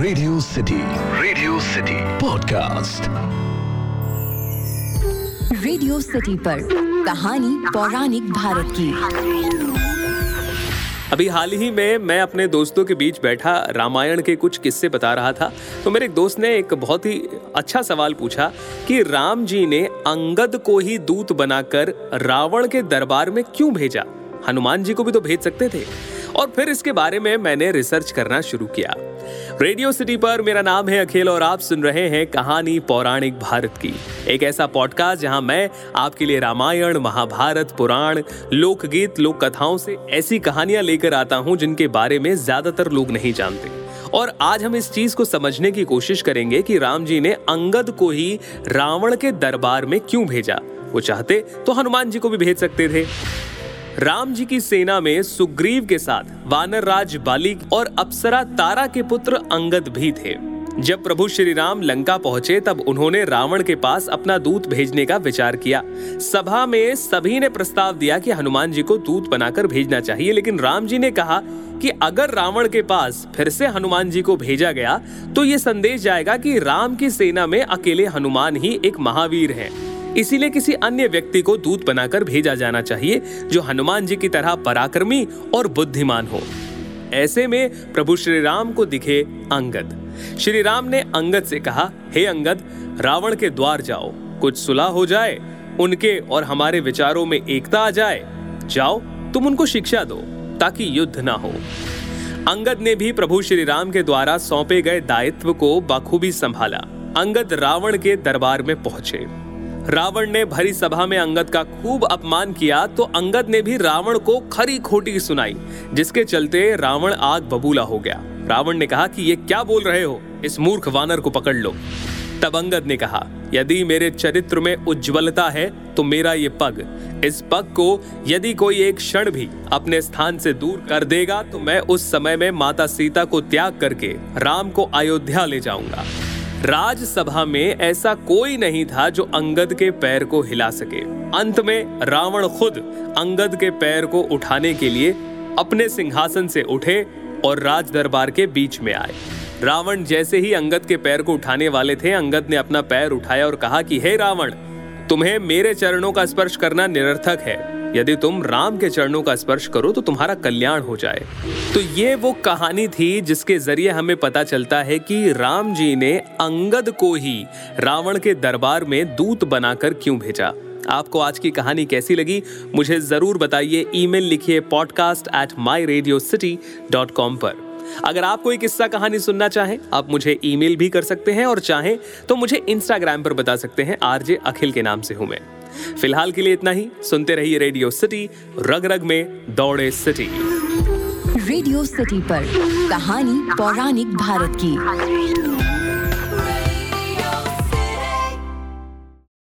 Radio city radio city podcast radio city पर कहानी पौराणिक भारत की। अभी हाल ही में मैं अपने दोस्तों के बीच बैठा रामायण के कुछ किस्से बता रहा था तो मेरे एक दोस्त ने एक बहुत ही अच्छा सवाल पूछा कि राम जी ने अंगद को ही दूत बनाकर रावण के दरबार में क्यों भेजा? हनुमान जी को भी तो भेज सकते थे। और फिर इसके बारे में मैंने रिसर्च करना शुरू किया। रेडियो सिटी पर मेरा नाम है अखिल और आप सुन रहे हैं कहानी पौराणिक भारत की। एक ऐसा पॉडकास्ट जहाँ मैं आपके लिए रामायण, महाभारत, पुराण, लोकगीत लोक कथाओं से ऐसी कहानियाँ लेकर आता हूँ जिनके बारे में ज़्यादातर लोग नहीं जानते। और आज हम इस चीज़ को समझने की कोशिश करेंगे कि राम जी ने अंगद को ही रावण के दरबार में क्यों भेजा। वो चाहते तो हनुमान जी को भी भेज सकते थे। राम जी की सेना में सुग्रीव के साथ वानर राज बालिक और अप्सरा तारा के पुत्र अंगद भी थे। जब प्रभु श्री राम लंका पहुँचे, तब उन्होंने रावण के पास अपना दूत भेजने का विचार किया। सभा में सभी ने प्रस्ताव दिया कि हनुमान जी को दूत बनाकर भेजना चाहिए, लेकिन राम जी ने कहा कि अगर रावण के पास फिर से हनुमान जी को भेजा गया तो ये संदेश जाएगा कि राम की सेना में अकेले हनुमान ही एक महावीर हैं। इसीलिए किसी अन्य व्यक्ति को दूत बनाकर भेजा जाना चाहिए, जो हनुमान जी की तरह पराक्रमी और बुद्धिमान हो। ऐसे में प्रभु श्री राम को दिखे अंगद। श्री राम ने अंगद से कहा, हे अंगद, रावण के द्वार जाओ। कुछ सुलह हो जाए, उनके और हमारे विचारों में एकता आ जाए, जाओ, तुम उनको शिक्षा दो, ताकि युद्ध ना हो। अंगद ने भी प्रभु श्री राम के द्वारा सौंपे गए दायित्व को बखूबी संभाला। अंगद रावण के दरबार में पहुँचे। रावण ने भरी सभा में अंगद का खूब अपमान किया तो अंगद ने भी रावण को खरी खोटी सुनाई, जिसके चलते रावण आग बबूला हो गया। रावण ने कहा कि ये क्या बोल रहे हो? इस मूर्ख वानर को पकड़ लो। तब अंगद ने कहा, यदि मेरे चरित्र में उज्ज्वलता है तो मेरा ये पग, इस पग को यदि कोई एक क्षण भी अपने स्थान से दूर कर देगा तो मैं उस समय में माता सीता को त्याग करके राम को अयोध्या ले जाऊँगा। राजसभा में ऐसा कोई नहीं था जो अंगद के पैर को हिला सके। अंत में रावण खुद अंगद के पैर को उठाने के लिए अपने सिंहासन से उठे और राज दरबार के बीच में आए। रावण जैसे ही अंगद के पैर को उठाने वाले थे, अंगद ने अपना पैर उठाया और कहा कि, हे रावण, तुम्हें मेरे चरणों का स्पर्श करना निरर्थक है। यदि तुम राम के चरणों का स्पर्श करो तो तुम्हारा कल्याण हो जाए। तो ये वो कहानी थी जिसके ज़रिए हमें पता चलता है कि राम जी ने अंगद को ही रावण के दरबार में दूत बनाकर क्यों भेजा। आपको आज की कहानी कैसी लगी, मुझे ज़रूर बताइए ईमेल लिखिए podcast at my radio city dot com पर। अगर आप कोई किस्सा कहानी सुनना चाहें, आप मुझे ईमेल भी कर सकते हैं और चाहें तो मुझे इंस्टाग्राम पर बता सकते हैं, आरजे अखिल के नाम से हूँ मैं। फ़िलहाल के लिए इतना ही। सुनते रहिए रेडियो सिटी रग रग में दौड़े सिटी रेडियो सिटी पर कहानी पौराणिक भारत की।